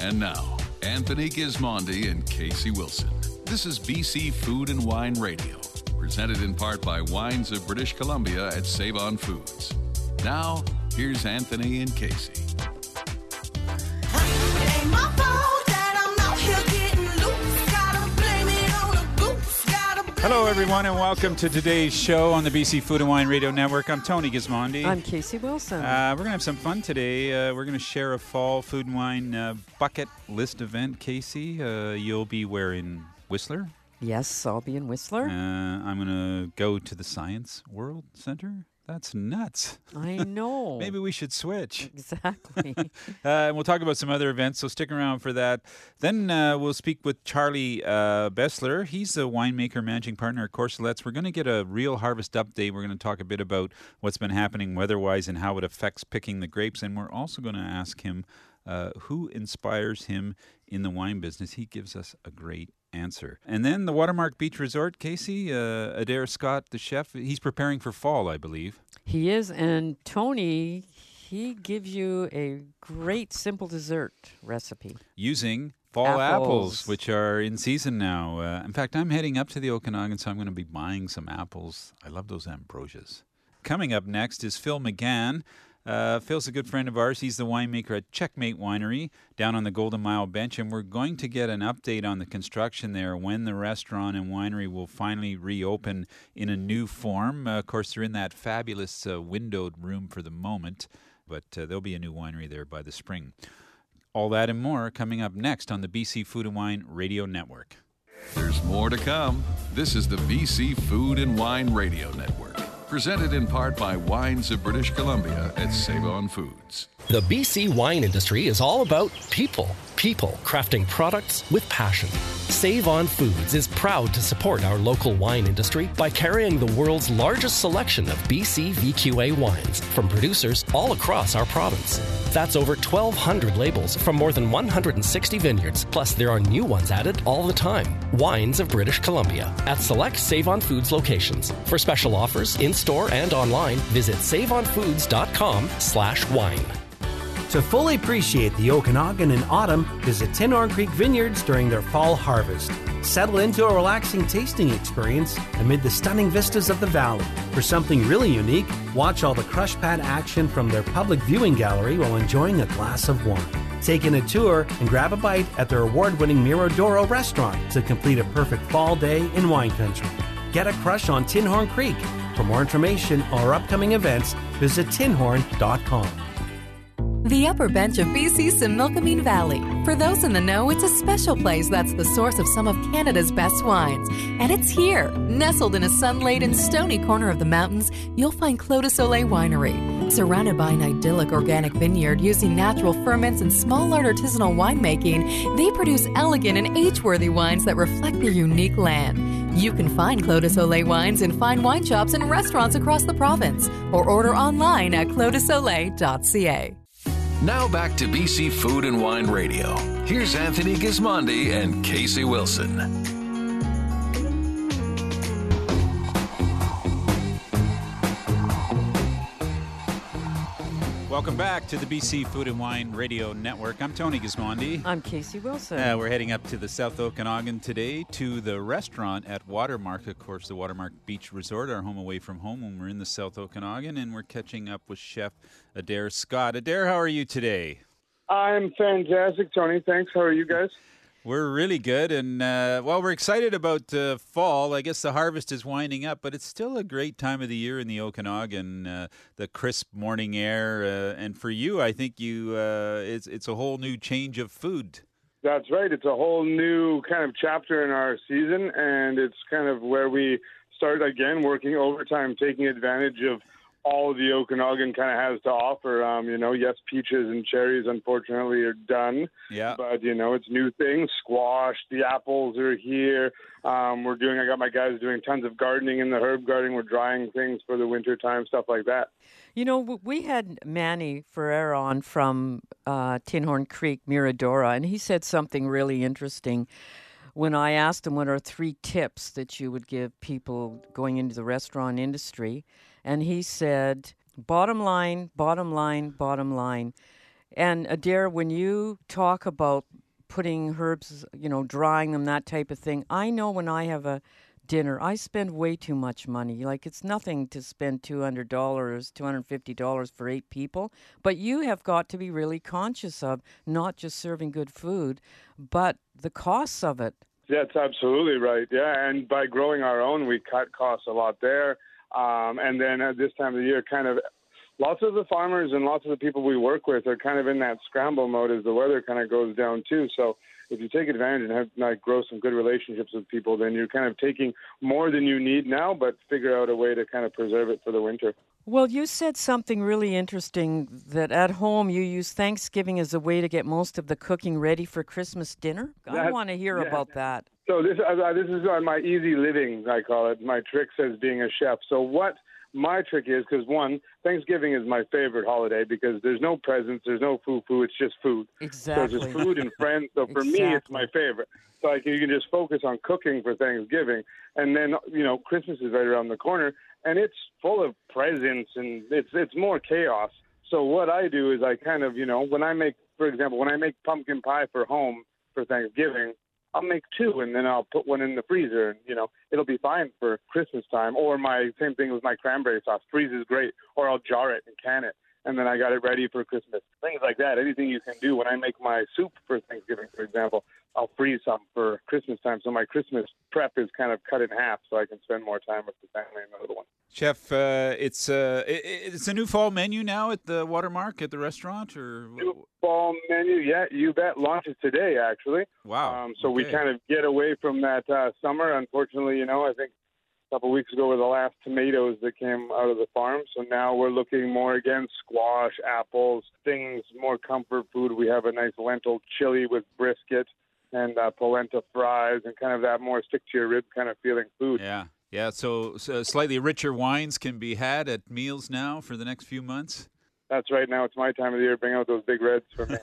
And now, Anthony Gismondi and Casey Wilson. This is BC Food and Wine Radio, presented in part by Wines of British Columbia at Save On Foods. Now, here's Anthony and Casey. Hello, everyone, and welcome to today's show on the BC Food and Wine Radio Network. I'm Tony Gismondi. I'm Casey Wilson. Uh, we're going to have some fun today. Uh, we're going to share a fall food and wine uh, bucket list event. Casey, uh, you'll be wearing Whistler. yes, I'll be in Whistler. Uh, I'm going to go to the Science World Center. That's nuts. I know. Maybe we should switch. Exactly. Uh, and we'll talk about some other events, so stick around for that. Then uh, we'll speak with Charlie uh, Baessler. He's the winemaker, managing partner at Corcelettes. We're going to get a real harvest update. We're going to talk a bit about what's been happening weather-wise and how it affects picking the grapes. And we're also going to ask him uh, who inspires him in the wine business. He gives us a great answer. And then the Watermark Beach Resort, Casey, uh, Adair Scott, the chef, he's preparing for fall, I believe. he is, and Tony, he gives you a great simple dessert recipe. using fall apples, Apples. which are in season now. Uh, in fact, I'm heading up to the Okanagan, so I'm going to be buying some apples. I love those ambrosias. Coming up next is Phil McGahan. Uh, Phil's a good friend of ours. He's the winemaker at Checkmate Winery down on the Golden Mile Bench, and we're going to get an update on the construction there when the restaurant and winery will finally reopen in a new form. Uh, of course, they're in that fabulous uh, windowed room for the moment, but uh, there'll be a new winery there by the spring. All that and more coming up next on the BC Food and Wine Radio Network. There's more to come. This is the BC Food and Wine Radio Network, presented in part by Wines of British Columbia at Save On Foods. The BC wine industry is all about people. People crafting products with passion. Save On Foods is proud to support our local wine industry by carrying the world's largest selection of BC VQA wines from producers all across our province. That's over 1,200 labels from more than 160 vineyards, plus there are new ones added all the time. Wines of British Columbia at select Save On Foods locations. For special offers in store and online, visit saveonfoods.com slash wine. To fully appreciate the Okanagan in autumn, visit Tinhorn Creek Vineyards during their fall harvest. Settle into a relaxing tasting experience amid the stunning vistas of the valley. For something really unique, watch all the crush pad action from their public viewing gallery while enjoying a glass of wine. Take in a tour and grab a bite at their award winning Miradoro restaurant to complete a perfect fall day in wine country. Get a crush on Tinhorn Creek. For more information or upcoming events, visit tinhorn.com. The upper bench of BC's Similkameen Valley. For those in the know, it's a special place that's the source of some of Canada's best wines. And it's here, nestled in a sun-laden, stony corner of the mountains, you'll find Clos de Soleil Winery. Surrounded by an idyllic organic vineyard using natural ferments and small art artisanal winemaking, they produce elegant and age-worthy wines that reflect their unique land. You can find Clos de wines in fine wine shops and restaurants across the province, or order online at closdesoleil.ca. Now back to BC Food and Wine Radio. Here's Anthony Gismondi and Casey Wilson. Welcome back to the BC Food and Wine Radio Network. I'm Tony Gismondi. I'm Casey Wilson. Uh, we're heading up to the South Okanagan today to the restaurant at Watermark, of course, the Watermark Beach Resort, our home away from home when we're in the South Okanagan, and we're catching up with Chef Adair Scott. Adair, how are you today? I'm fantastic, Tony. Thanks. How are you guys? We're really good, and uh, well, we're excited about uh, fall. I guess the harvest is winding up, but it's still a great time of the year in the Okanagan. Uh, the crisp morning air, uh, and for you, I think you uh, it's it's a whole new change of food. That's right. It's a whole new kind of chapter in our season, and it's kind of where we start again working overtime, taking advantage of all the Okanagan kind of has to offer. Um, you know, yes, peaches and cherries unfortunately are done, Yeah. but you know, it's new things. Squash, the apples are here. Um, we're doing. I got my guys doing tons of gardening in the herb garden. We're drying things for the winter time, stuff like that. You know, we had Manny Ferrer on from uh, Tinhorn Creek, Miradoro, and he said something really interesting. When I asked him what are three tips that you would give people going into the restaurant industry, and he said, bottom line, bottom line, bottom line, And Adair, when you talk about putting herbs, you know, drying them, that type of thing, I know when I have a dinner, I spend way too much money. Like it's nothing to spend two hundred dollars, two hundred fifty dollars for eight people. But you have got to be really conscious of not just serving good food, but the costs of it. That's absolutely right. Yeah, and by growing our own, we cut costs a lot there. Um, and then at this time of the year, kind of lots of the farmers and lots of the people we work with are kind of in that scramble mode as the weather kind of goes down too. So if you take advantage and have like grow some good relationships with people, then you're kind of taking more than you need now, but figure out a way to kind of preserve it for the winter. Well, you said something really interesting that at home you use Thanksgiving as a way to get most of the cooking ready for Christmas dinner. I want to hear yeah. about that. So this uh, this is on my easy living, I call it, my tricks as being a chef. So what my trick is because one, Thanksgiving is my favorite holiday because there's no presents, there's no foo foo, it's just food. Exactly. So it's just food and friends. So for exactly. me, it's my favorite. So like you can just focus on cooking for Thanksgiving, and then you know Christmas is right around the corner, and it's full of presents and it's it's more chaos. So what I do is I kind of you know when I make, for example, when I make pumpkin pie for home for Thanksgiving, I'll make two and then I'll put one in the freezer and you know it'll be fine for Christmas time. Or my same thing with my cranberry sauce, freezes great. Or I'll jar it and can it and then I got it ready for Christmas. Things like that. Anything you can do when I make my soup for Thanksgiving, for example, I'll freeze some for Christmas time. So my Christmas prep is kind of cut in half, so I can spend more time with the family and the little one. Chef, uh, it's uh, it, it's a new fall menu now at the Watermark at the restaurant, or new fall menu. Yeah, you bet. Launches today, actually. Wow. Um, so okay. we kind of get away from that uh, summer. Unfortunately, you know, I think couple of weeks ago were the last tomatoes that came out of the farm. So now we're looking more again squash, apples, things more comfort food. We have a nice lentil chili with brisket and uh, polenta fries and kind of that more stick to your rib kind of feeling food. Yeah. Yeah, so, so slightly richer wines can be had at meals now for the next few months. That's right. Now it's my time of the year. Bring out those big reds for me.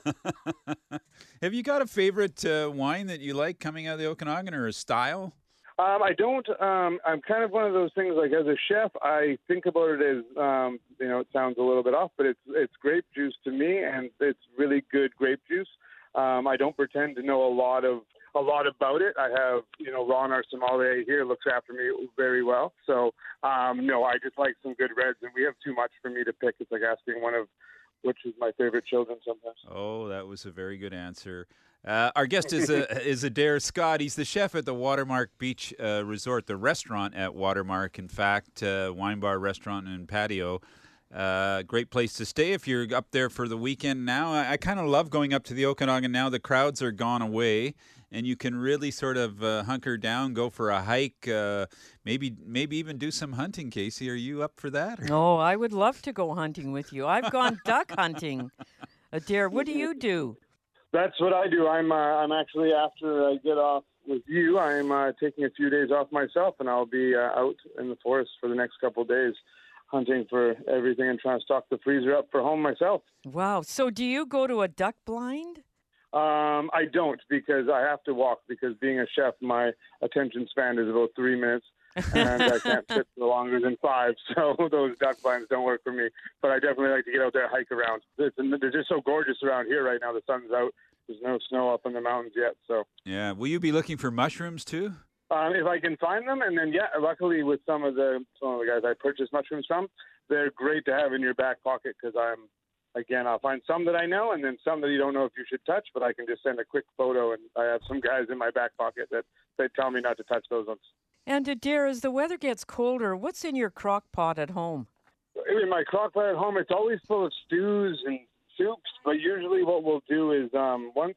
Have you got a favorite uh, wine that you like coming out of the Okanagan or a style? Um, I don't. Um, I'm kind of one of those things. Like as a chef, I think about it as um, you know. It sounds a little bit off, but it's it's grape juice to me, and it's really good grape juice. Um, I don't pretend to know a lot of a lot about it. I have you know Ron, our sommelier here, looks after me very well. So um, no, I just like some good reds, and we have too much for me to pick. It's like asking one of which is my favorite children sometimes. Oh, that was a very good answer. Uh, our guest is a, is Adair Scott. He's the chef at the Watermark Beach uh, Resort, the restaurant at Watermark. In fact, uh, wine bar, restaurant, and patio. Uh, great place to stay if you're up there for the weekend. Now, I, I kind of love going up to the Okanagan. Now the crowds are gone away, and you can really sort of uh, hunker down, go for a hike, uh, maybe maybe even do some hunting. Casey, are you up for that? or- Oh, I would love to go hunting with you. I've gone duck hunting. Adair, what do you do? That's what I do. I'm uh, I'm actually after I get off with you, I'm uh, taking a few days off myself, and I'll be uh, out in the forest for the next couple of days, hunting for everything and trying to stock the freezer up for home myself. Wow. So do you go to a duck blind? Um, I don't because I have to walk because being a chef, my attention span is about three minutes. and I can't sit for longer than five, so those duck blinds don't work for me. But I definitely like to get out there, hike around. It's, they're just so gorgeous around here right now. The sun's out. There's no snow up in the mountains yet, so Yeah. Will you be looking for mushrooms too? um, if I can find them, and then yeah, luckily with some of the some of the guys I purchased mushrooms from, they're great to have in your back pocket because I'm again I'll find some that I know and then some that you don't know if you should touch, but I can just send a quick photo, and I have some guys in my back pocket that they tell me not to touch those ones. And Adair, as the weather gets colder, what's in your crock pot at home? in my crock pot at home, it's always full of stews and soups. But usually, what we'll do is um, once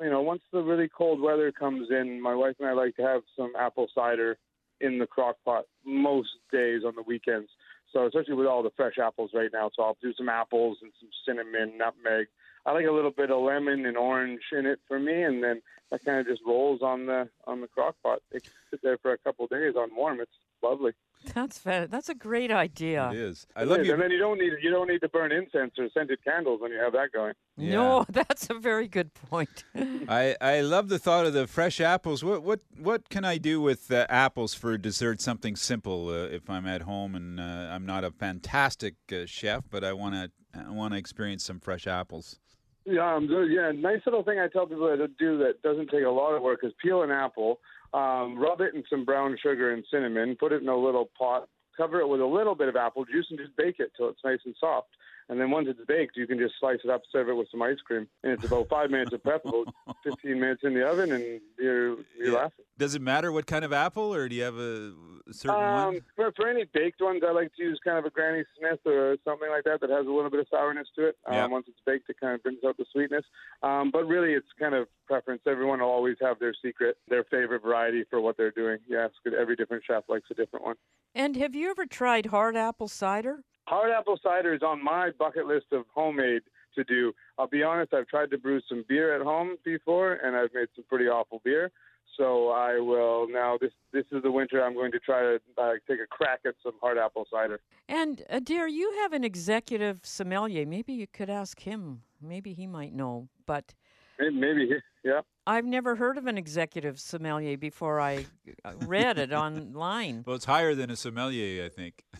you know, once the really cold weather comes in, my wife and I like to have some apple cider in the crock pot most days on the weekends. So especially with all the fresh apples right now, so I'll do some apples and some cinnamon, nutmeg. I like a little bit of lemon and orange in it for me, and then that kind of just rolls on the on the crock pot. It can sit there for a couple of days on warm. It's lovely. That's fa- that's a great idea. It is. I It love is. you. And then you don't need you don't need to burn incense or scented candles when you have that going. No, that's a very good point. I, I love the thought of the fresh apples. What what what can I do with uh, apples for dessert? Something simple. Uh, if I'm at home and uh, I'm not a fantastic uh, chef, but I want to I want to experience some fresh apples. Yeah, um, yeah. Nice little thing I tell people to do that doesn't take a lot of work is peel an apple, um, rub it in some brown sugar and cinnamon, put it in a little pot, cover it with a little bit of apple juice, and just bake it till it's nice and soft. And then once it's baked, you can just slice it up, serve it with some ice cream, and it's about five minutes of prep, about fifteen minutes in the oven, and you're you're Yeah. laughing. Does it matter what kind of apple, or do you have a certain Um, one? for, for any baked ones, I like to use kind of a Granny Smith or something like that that has a little bit of sourness to it. Um, Yeah. Once it's baked, it kind of brings out the sweetness. Um, but really, it's kind of preference. Everyone will always have their secret, their favorite variety for what they're doing. You ask every different chef likes a different one. And have you ever tried hard apple cider? Hard apple cider is on my bucket list of homemade to do. I'll be honest, I've tried to brew some beer at home before, and I've made some pretty awful beer. So I will now. This this is the winter. I'm going to try to uh, take a crack at some hard apple cider. And dear, you have an executive sommelier. Maybe you could ask him. Maybe he might know. But May- Maybe, yeah. I've never heard of an executive sommelier before I uh, read it online. Well, it's higher than a sommelier, I think.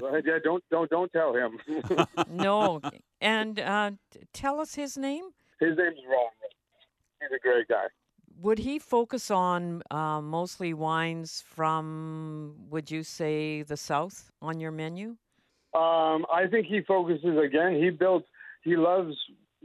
Well, yeah, don't don't don't tell him. no. And uh, t- tell us his name. His name's Ron. He's a great guy. Would he focus on uh, mostly wines from, would you say, the South on your menu? Um, I think he focuses again. He builds. He loves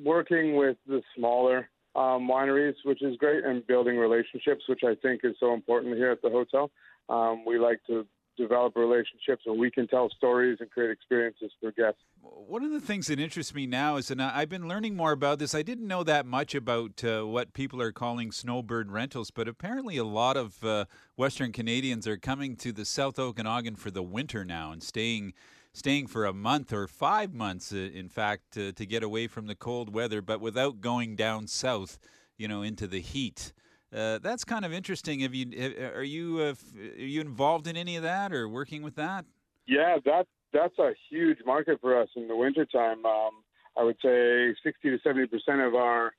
working with the smaller um, wineries, which is great, and building relationships, which I think is so important here at the hotel. Um, we like to develop relationships, and we can tell stories and create experiences for guests. One of the things that interests me now is, and I've been learning more about this. I didn't know that much about uh, what people are calling snowbird rentals, but apparently a lot of uh, Western Canadians are coming to the South Okanagan for the winter now and staying, staying for a month or five months, uh, in fact, to get away from the cold weather, but without going down south, you know, into the heat. Uh, that's kind of interesting. Have you uh, are you uh, are you involved in any of that or working with that? Yeah, that that's a huge market for us in the wintertime. Um, I would say 60 to 70 percent of our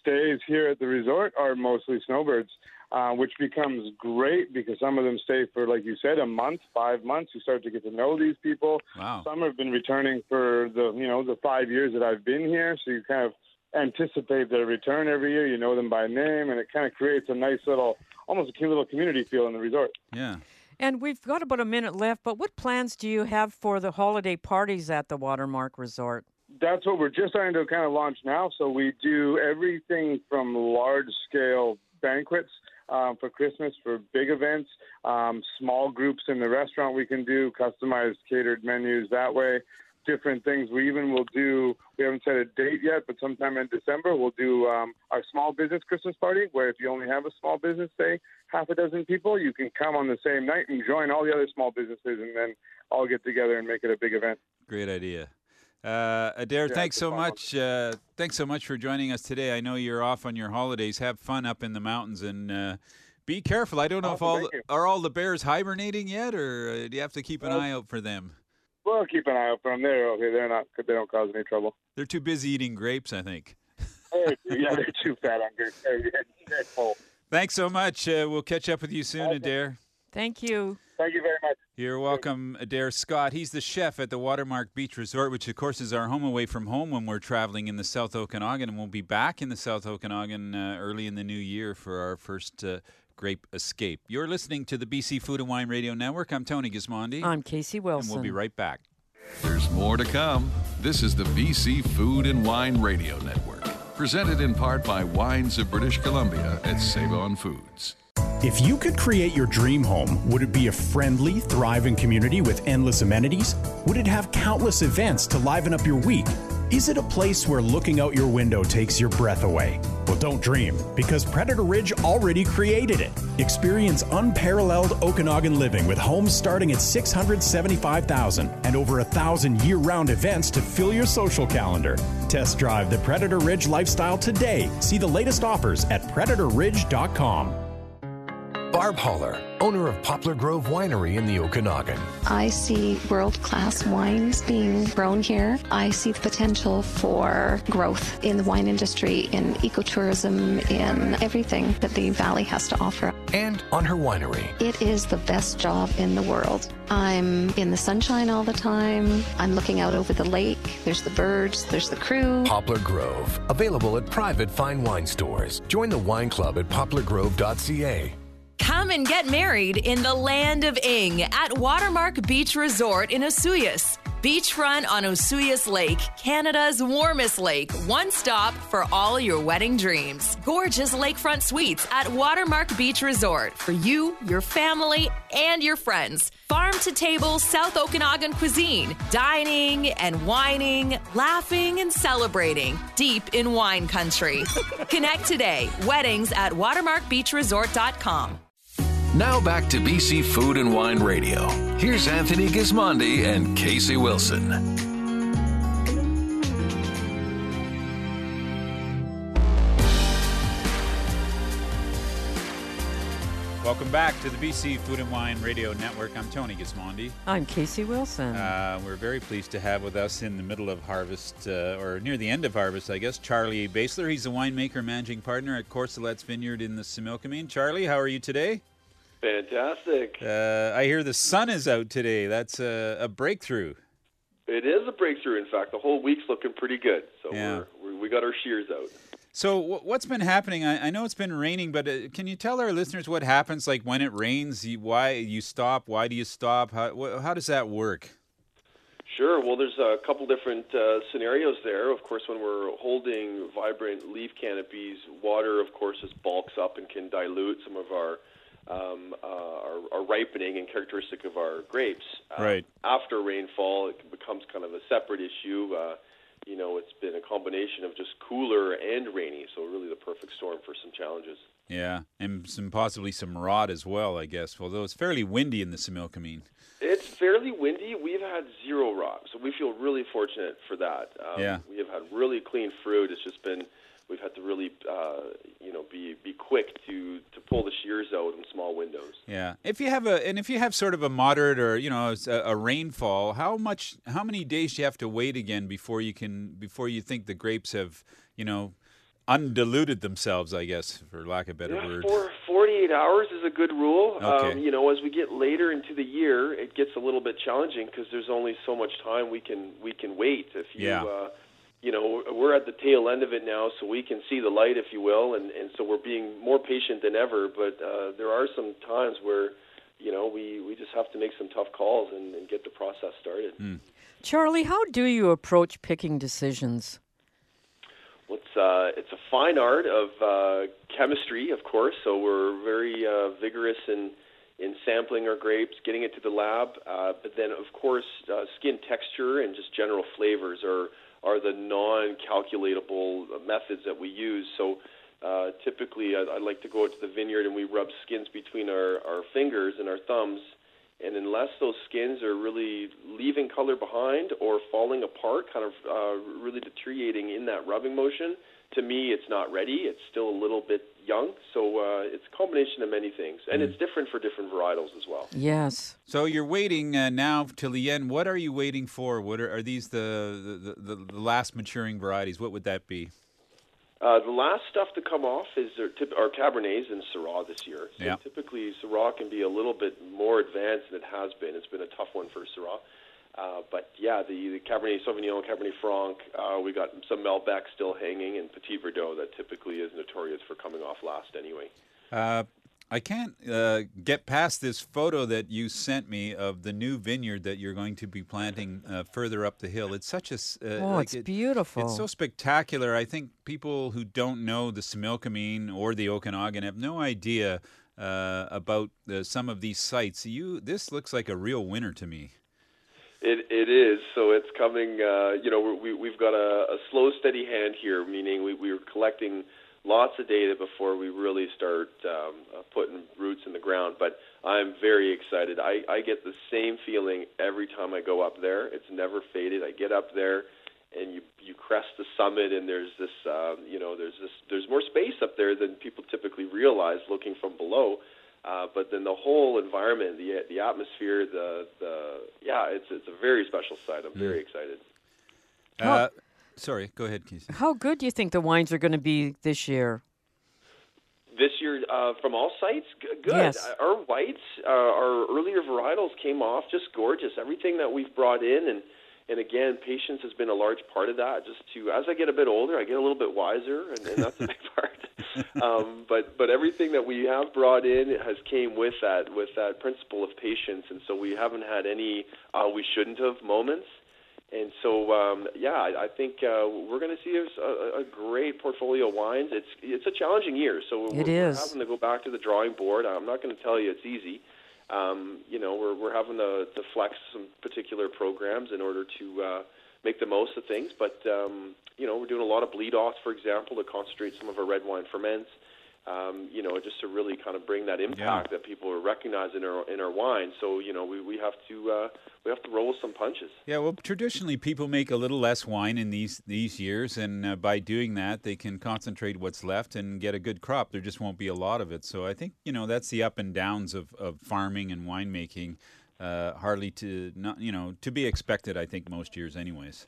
stays here at the resort are mostly snowbirds, uh, which becomes great because some of them stay for, like you said, a month, five months. You start to get to know these people. Wow. Some have been returning for the you know the five years that I've been here, so you kind of anticipate their return every year. You know them by name, and it kind of creates a nice little, almost a cute little community feel in the resort. Yeah. And we've got about a minute left, but what plans do you have for the holiday parties at the Watermark Resort? that's what we're just starting to kind of launch now. So we do everything from large scale banquets um, for Christmas, for big events, um, small groups in the restaurant. We can do customized catered menus that way. Different things. We even will do. We haven't set a date yet, but sometime in December we'll do um, our small business Christmas party, where if you only have a small business, say half a dozen people, you can come on the same night and join all the other small businesses, and then all get together and make it a big event. Great idea. Uh, Adair, Yeah, thanks so much. Uh, thanks so much for joining us today. I know you're off on your holidays. Have fun up in the mountains and uh, be careful. I don't know Awesome, if all the, are all the bears hibernating yet, or uh, do you have to keep an Well- eye out for them? We'll keep an eye out for them. They're okay. They're not. They don't cause any trouble. They're too busy eating grapes, I think. They're, yeah, they're too fat on good. They're, they're full. Thanks so much. Uh, we'll catch up with you soon, Awesome. Adair. Thank you. Thank you very much. You're welcome, Adair Scott. He's the chef at the Watermark Beach Resort, which of course is our home away from home when we're traveling in the South Okanagan, and we'll be back in the South Okanagan uh, early in the new year for our first uh, grape escape. You're listening to the BC Food and Wine Radio Network. I'm Tony Gismondi, I'm Casey Wilson. and we'll be right back. There's more to come. This is the BC Food and Wine Radio Network, presented in part by Wines of British Columbia at Save On Foods. If you could create your dream home, would it be a friendly, thriving community with endless amenities? Would it have countless events to liven up your week? Is it a place where looking out your window takes your breath away? Well, don't dream, because Predator Ridge already created it. Experience unparalleled Okanagan living with homes starting at 675,000 and over a thousand year-round events to fill your social calendar. Test drive the Predator Ridge lifestyle today. See the latest offers at predatorridge.com. Barb Holler, owner of Poplar Grove Winery in the Okanagan. I see world class wines being grown here. I see the potential for growth in the wine industry, in ecotourism, in everything that the valley has to offer. and on her winery. It is the best job in the world. I'm in the sunshine all the time. I'm looking out over the lake. There's the birds, there's the crew. Poplar Grove, available at private fine wine stores. Join the wine club at poplargrove.ca. Come and get married in the land of Ing at Watermark Beach Resort in Osoyoos. Beachfront on Osoyoos Lake, Canada's warmest lake. One stop for all your wedding dreams. Gorgeous lakefront suites at Watermark Beach Resort for you, your family, and your friends. Farm to table South Okanagan cuisine. Dining and wining, laughing and celebrating deep in wine country. Connect today. Weddings at watermarkbeachresort.com. Now back to BC Food and Wine Radio. Here's Anthony Gismondi and Casey Wilson. Welcome back to the BC Food and Wine Radio Network. I'm Tony Gismondi. I'm Casey Wilson. Uh, we're very pleased to have with us in the middle of harvest, uh, or near the end of harvest, I guess, Charlie Baessler. He's the winemaker, managing partner at Corcelettes Vineyard in the Similkameen. Charlie, how are you today? Fantastic. Uh, I hear the sun is out today. That's a, a, breakthrough. It is a breakthrough. In fact, the whole week's looking pretty good. So yeah. we're, we're, we got our shears out. So what's been happening? I, I know it's been raining, but uh, can you tell our listeners what happens? Like when it rains, you, why you stop? Why do you stop? How, wh- how does that work? Sure. Well, there's a couple different uh, scenarios there. Of course, when we're holding vibrant leaf canopies, water, of course, just bulks up and can dilute some of our um, uh, are, are, ripening and characteristic of our grapes. Uh, right. After rainfall, it becomes kind of a separate issue. Uh, you know, it's been a combination of just cooler and rainy, so really the perfect storm for some challenges. Yeah, and some possibly some rot as well, I guess. Although it's fairly windy in the Similkameen. It's fairly windy. We've had zero rot, so we feel really fortunate for that. Um, yeah. We have had really clean fruit. It's just been we've had to really, uh, you know, be be quick to to pull the shears out in small windows. Yeah, if you have a and if you have sort of a moderate or you know a, a, rainfall, how much, how many days do you have to wait again before you can before you think the grapes have you know undiluted themselves? I guess, for lack of a better yeah, word. For 48 hours is a good rule. Okay. Um, you know, as we get later into the year, it gets a little bit challenging because there's only so much time we can we can wait. If you yeah. uh, you know, we're at the tail end of it now, so we can see the light, if you will, and, and so we're being more patient than ever. But uh, there are some times where, you know, we, we just have to make some tough calls and, and get the process started. Mm. Charlie, how do you approach picking decisions? Well, it's, uh, it's a fine art of uh, chemistry, of course, so we're very uh, vigorous in in sampling our grapes, getting it to the lab, uh, but then of course uh, skin texture and just general flavors are are the non-calculatable methods that we use. So uh, typically, I, I like to go out to the vineyard and we rub skins between our, our fingers and our thumbs. And unless those skins are really leaving color behind or falling apart, kind of uh, really deteriorating in that rubbing motion, to me, it's not ready. It's still a little bit young, so uh, it's a combination of many things, and mm. it's different for different varietals as well. Yes. So you're waiting uh, now till the end. What are you waiting for? What are, are these the the, the the, last maturing varieties? What would that be? Uh, the last stuff to come off is our, tip, our Cabernets and Syrah this year. So yeah. typically Syrah can be a little bit more advanced than it has been. It's been a tough one for Syrah. Uh, but yeah, the, the Cabernet Sauvignon, Cabernet Franc, uh, we got some Malbec still hanging, and Petit Verdot that typically is notorious for coming off last anyway. Uh, I can't uh, get past this photo that you sent me of the new vineyard that you're going to be planting uh, further up the hill. It's such a uh, oh, like it's it, beautiful. It's so spectacular. I think people who don't know the Similkameen or the Okanagan have no idea about some of these sites. You, this looks like a real winner to me. It it is. So it's coming. Uh, you know, we we've got a, a slow, steady hand here, meaning we we're collecting lots of data before we really start um, uh, putting roots in the ground. But I'm very excited. I, I get the same feeling every time I go up there. It's never faded. I get up there, and you you crest the summit, and there's this um, you know there's this there's more space up there than people typically realize looking from below. Uh, but then the whole environment, the the atmosphere, the the yeah, it's it's a very special site. I'm mm. very excited. Uh, sorry, go ahead, Casey. How good do you think the wines are going to be this year? This year, uh, from all sites, G- good. Yes. Our whites, uh, our earlier varietals came off just gorgeous. Everything that we've brought in, and and again, patience has been a large part of that. Just to, as I get a bit older, I get a little bit wiser, and, and that's a big part. um, but but everything that we have brought in has came with that with that principle of patience, and so we haven't had any uh, we shouldn't have moments. And so, um, yeah, I, I think uh, we're going to see a, a great portfolio of wines. It's it's a challenging year, so we're, we're having to go back to the drawing board. I'm not going to tell you it's easy. Um, you know, we're we're having to, to flex some particular programs in order to uh, make the most of things. But um, you know, we're doing a lot of bleed offs, for example, to concentrate some of our red wine ferments. Um, you know, just to really kind of bring that impact that people are recognizing in our in our wine. So you know, we, we have to uh, we have to roll some punches. Yeah, well, traditionally people make a little less wine in these these years, and uh, by doing that, they can concentrate what's left and get a good crop. There just won't be a lot of it. So I think you know that's the up and downs of, of farming and winemaking. Uh, hardly to not you know to be expected. I think most years, anyways.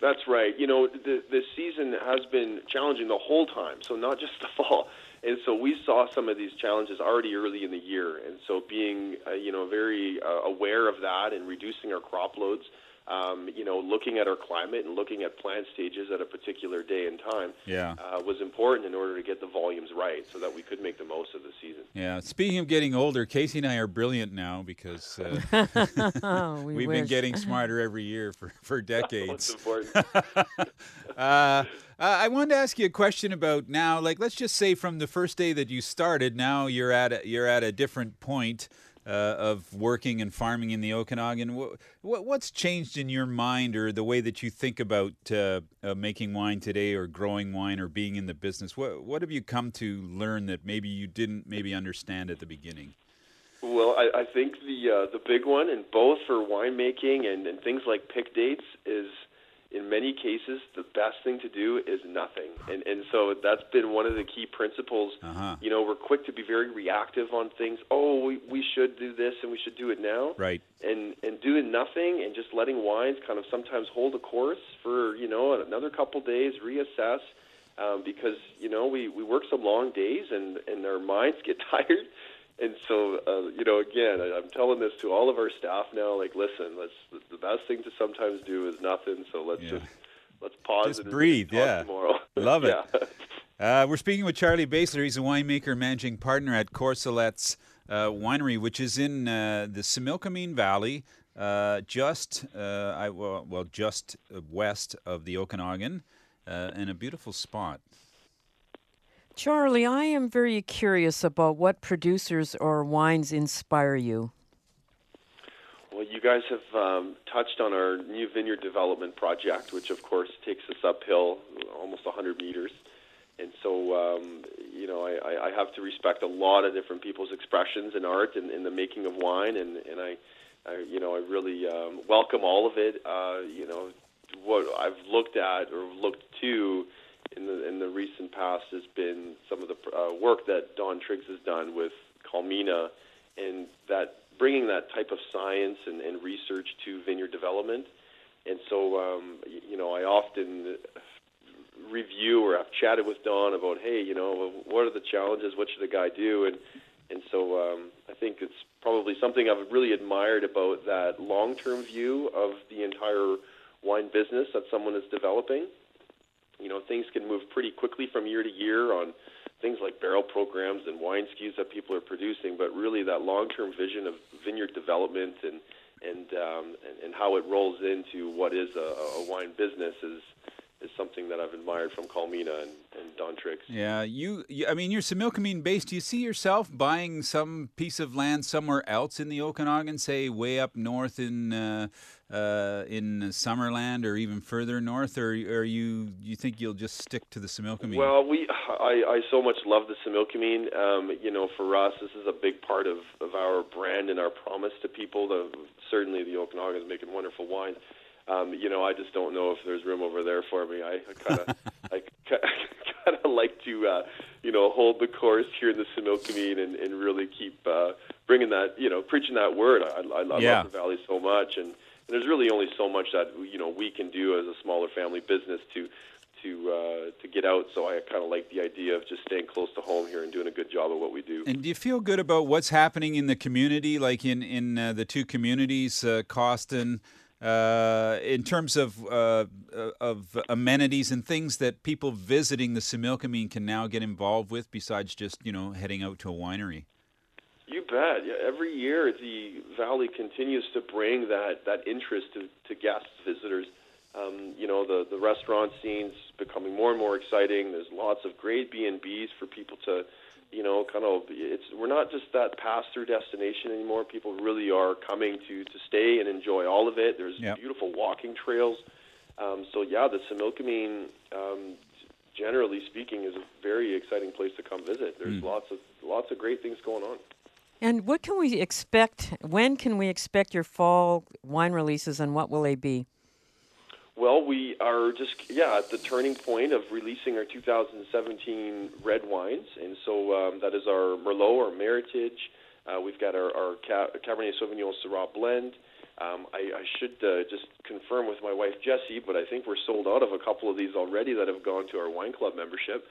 That's right. You know, the the season has been challenging the whole time. So not just the fall. And so we saw some of these challenges already early in the year. And so being, uh, you know, very uh, aware of that and reducing our crop loads, um, you know, looking at our climate and looking at plant stages at a particular day and time Yeah. uh, was important in order to get the volumes right so that we could make the most of the season. Yeah. Speaking of getting older, Casey and I are brilliant now because uh, we we've been getting smarter every year for, for decades. That's important. uh, I wanted to ask you a question about now. Like, let's just say from the first day that you started, now you're at a, you're at a different point uh, of working and farming in the Okanagan. What what's changed in your mind or the way that you think about uh, uh, making wine today, or growing wine, or being in the business? What what have you come to learn that maybe you didn't maybe understand at the beginning? Well, I, I think the uh, the big one, and both for winemaking and, and things like pick dates, is in many cases the best thing to do is nothing. And and so that's been one of the key principles. Uh-huh. You know, we're quick to be very reactive on things. Oh, we, we should do this and we should do it now. Right. And and doing nothing and just letting wines kind of sometimes hold a course for you know another couple days, reassess. Um, because you know we, we work some long days and, and our minds get tired, and so uh, you know again I, I'm telling this to all of our staff now. Like, listen, let's best thing to sometimes do is nothing. So let's just let's pause Just and breathe. talk Yeah. tomorrow. Love it. Yeah. Uh, we're speaking with Charlie Baessler. He's a winemaker, managing partner at Corcelettes uh, Winery, which is in uh, the Similkameen Valley, uh, just uh, I, well, well, just west of the Okanagan, uh, in a beautiful spot. Charlie, I am very curious about what producers or wines inspire you. You guys have um, touched on our new vineyard development project, which of course takes us uphill almost 100 meters. And so, um, you know, I, I- have to respect a lot of different people's expressions in art and the making of wine, and, and I, I, you know, I really um, welcome all of it. Uh, you know, what I've looked at or looked to in the in the recent past has been some of the uh, work that Don Triggs has done with Culmina, and that bringing that type of science and, and research to vineyard development. And so, um, you know, I often review or I've chatted with Don about, hey, you know, what are the challenges? What should a guy do? And and so um, I think it's probably something I've really admired about that long-term view of the entire wine business that someone is developing. You know, things can move pretty quickly from year to year on things like barrel programs and wine SKUs that people are producing, but really that long-term vision of vineyard development and and um, and, and how it rolls into what is a, a wine business is is something that I've admired from Culmina and, and Don. Yeah, you, you. I mean, you're Similkameen based. Do you see yourself buying some piece of land somewhere else in the Okanagan, say way up north in uh, uh, in Summerland, or even further north, or, or you you think you'll just stick to the Similkameen? Well, we I, I so much love the Similkameen. Um, you know, for us, this is a big part of, of our brand and our promise to people. The, certainly, the Okanagan is making wonderful wines. Um, you know, I just don't know if there's room over there for me. I kind of I kind of like to uh, you know hold the course here in the Similkameen and, and really keep uh, bringing that you know preaching that word. I, I, I Yeah. love the valley so much and. And there's really only so much that you know we can do as a smaller family business to to uh, to get out. So I kind of like the idea of just staying close to home here and doing a good job of what we do. And do you feel good about what's happening in the community, like in in uh, the two communities, uh, Cawston? Uh, in terms of uh, of amenities and things that people visiting the Similkameen can now get involved with, besides just you know heading out to a winery. You bet. Yeah, every year the valley continues to bring that that interest to, to guests, visitors. Um, you know, the the restaurant scene's becoming more and more exciting. There's lots of great B and B's for people to you know, kind of it's we're not just that pass through destination anymore. People really are coming to to stay and enjoy all of it. There's yep. beautiful walking trails. Um, so yeah, the Similkameen, um, generally speaking, is a very exciting place to come visit. There's mm. lots of lots of great things going on. And what can we expect? When can we expect your fall wine releases, and what will they be? Well, we are just yeah at the turning point of releasing our 2017 red wines, and so um, that is our Merlot or Meritage. Uh, we've got our, our Cabernet Sauvignon Syrah blend. Um, I, I should uh, just confirm with my wife Jessie, but I think we're sold out of a couple of these already that have gone to our wine club membership.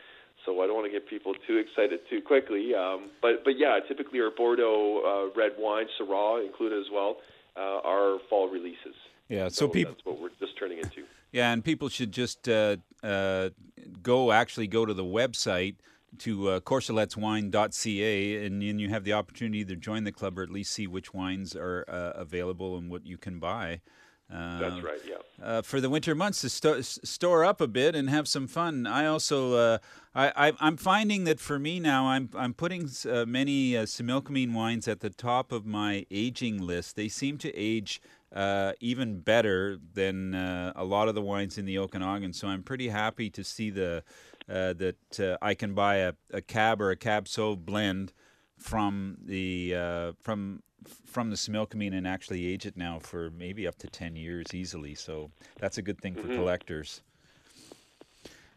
So I don't want to get people too excited too quickly. Um, but but yeah, typically our Bordeaux uh, red wine, Syrah included as well, uh, are fall releases. Yeah, so, so people that's what we're just turning into. Yeah, and people should just uh, uh, go actually go to the website to uh, corselettswine.ca and then you have the opportunity to join the club or at least see which wines are uh, available and what you can buy. Uh, That's right. Yeah. Uh, for the winter months to sto- store up a bit and have some fun. I also uh, I, I am finding that for me now I'm I'm putting uh, many uh, Similkameen wines at the top of my aging list. They seem to age uh, even better than uh, a lot of the wines in the Okanagan. So I'm pretty happy to see the uh, that uh, I can buy a, a cab or a cab sauv blend from the uh, from from the Similkameen and actually age it now for maybe up to ten years easily. So that's a good thing for mm-hmm. collectors.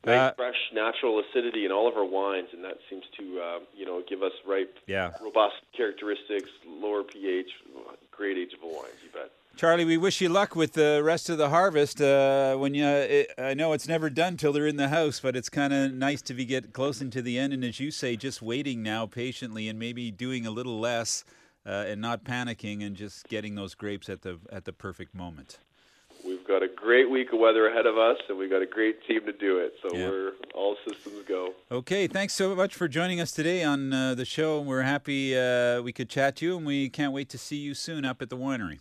Nice, uh, fresh, natural acidity in all of our wines, and that seems to, uh, you know, give us ripe, yeah. robust characteristics, lower pH, great ageable wines. You bet. Charlie, we wish you luck with the rest of the harvest. Uh, when you, it, I know it's never done till they're in the house, but it's kind of nice to be get close into the end. And as you say, just waiting now patiently and maybe doing a little less uh, and not panicking and just getting those grapes at the at the perfect moment. We've got a great week of weather ahead of us, and we've got a great team to do it. So yeah. we're all systems go. Okay, thanks so much for joining us today on uh, the show. We're happy uh, we could chat to you, and we can't wait to see you soon up at the winery.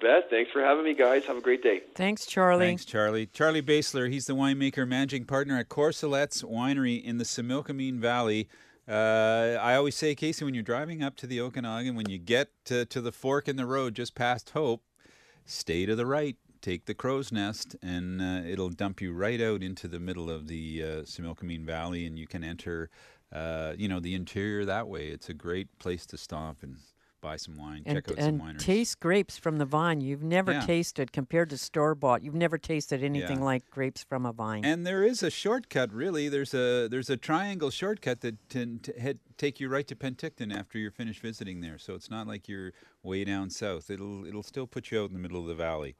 You bet. Thanks for having me, guys. Have a great day. Thanks, Charlie. Thanks, Charlie. Charlie Baessler, he's the winemaker, managing partner at Corcelettes Winery in the Similkameen Valley. Uh, I always say, Casey, when you're driving up to the Okanagan, when you get to, to the fork in the road just past Hope, stay to the right, take the crow's nest, and uh, it'll dump you right out into the middle of the uh, Similkameen Valley, and you can enter, uh, you know, the interior that way. It's a great place to stop and buy some wine, and, check out and some wineries. taste grapes from the vine. You've never yeah. tasted compared to store bought. You've never tasted anything yeah. like grapes from a vine. And there is a shortcut, really. There's a there's a triangle shortcut that can head, take you right to Penticton after you're finished visiting there. So it's not like you're way down south. It'll it'll still put you out in the middle of the valley.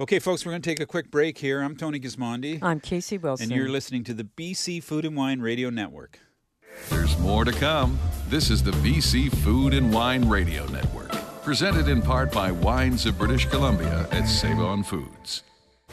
Okay, folks, we're going to take a quick break here. I'm Tony Gismondi. I'm Casey Wilson. And you're listening to the BC Food and Wine Radio Network. There's more to come. This is the BC Food and Wine Radio Network, presented in part by Wines of British Columbia at Save On Foods.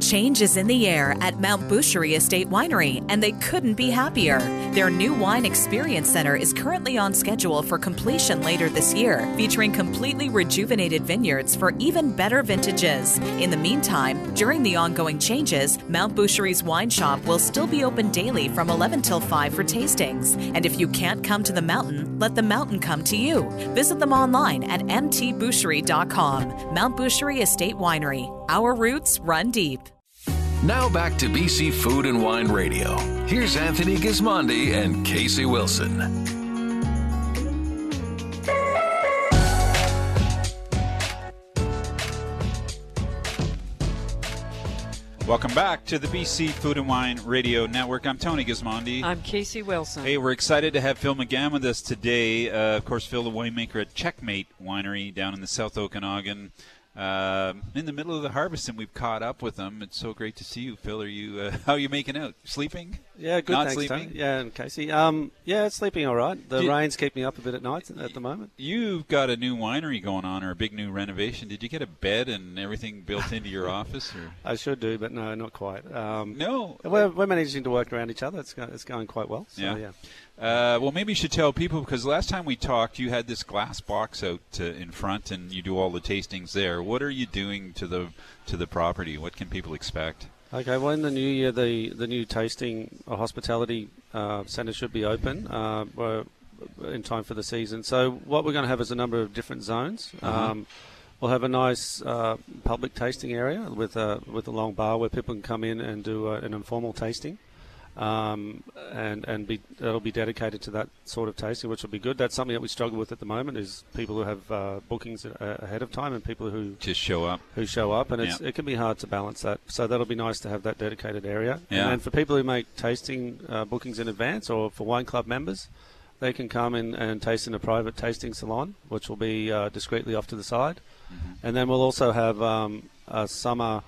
Change is in the air at Mount Boucherie Estate Winery, and they couldn't be happier. Their new wine experience center is currently on schedule for completion later this year, featuring completely rejuvenated vineyards for even better vintages. In the meantime, during the ongoing changes, Mount Boucherie's wine shop will still be open daily from 11 till 5 for tastings. And if you can't come to the mountain, let the mountain come to you. Visit them online at mtboucherie.com. Mount Boucherie Estate Winery. Our roots run deep. Now back to BC Food and Wine Radio. Here's Anthony Gismondi and Casey Wilson. Welcome back to the BC Food and Wine Radio Network. I'm Tony Gismondi. I'm Casey Wilson. Hey, we're excited to have Phil McGahan with us today. Uh, of course, Phil, the winemaker at Checkmate Winery down in the South Okanagan. Uh, in the middle of the harvest, and we've caught up with them. It's so great to see you, Phil. Are you? Uh, how are you making out? Sleeping? Yeah, good. Not thanks, sleeping? Tony. Yeah, and Casey. Um, yeah, it's sleeping all right. The Did- rains keep me up a bit at night at the moment. You've got a new winery going on, or a big new renovation. Did you get a bed and everything built into your office? Or I should do, but no, not quite. Um, no, we're, we're managing to work around each other. It's, go, it's going quite well. So, Yeah. yeah. Uh, well, maybe you should tell people because last time we talked, you had this glass box out uh, in front, and you do all the tastings there. What are you doing to the to the property? What can people expect? Okay, well, in the new year, the, the new tasting or hospitality uh, centre should be open uh, in time for the season. So, what we're going to have is a number of different zones. Uh-huh. Um, we'll have a nice uh, public tasting area with a, with a long bar where people can come in and do uh, an informal tasting. Um, and and be that'll be dedicated to that sort of tasting, which will be good. That's something that we struggle with at the moment is people who have uh, bookings ahead of time and people who Just show up. who show up, and it's, Yeah. it can be hard to balance that. So that'll be nice to have that dedicated area. Yeah. And for people who make tasting uh, bookings in advance, or for wine club members, they can come in and taste in a private tasting salon, which will be uh, discreetly off to the side. Mm-hmm. And then we'll also have um, a summer.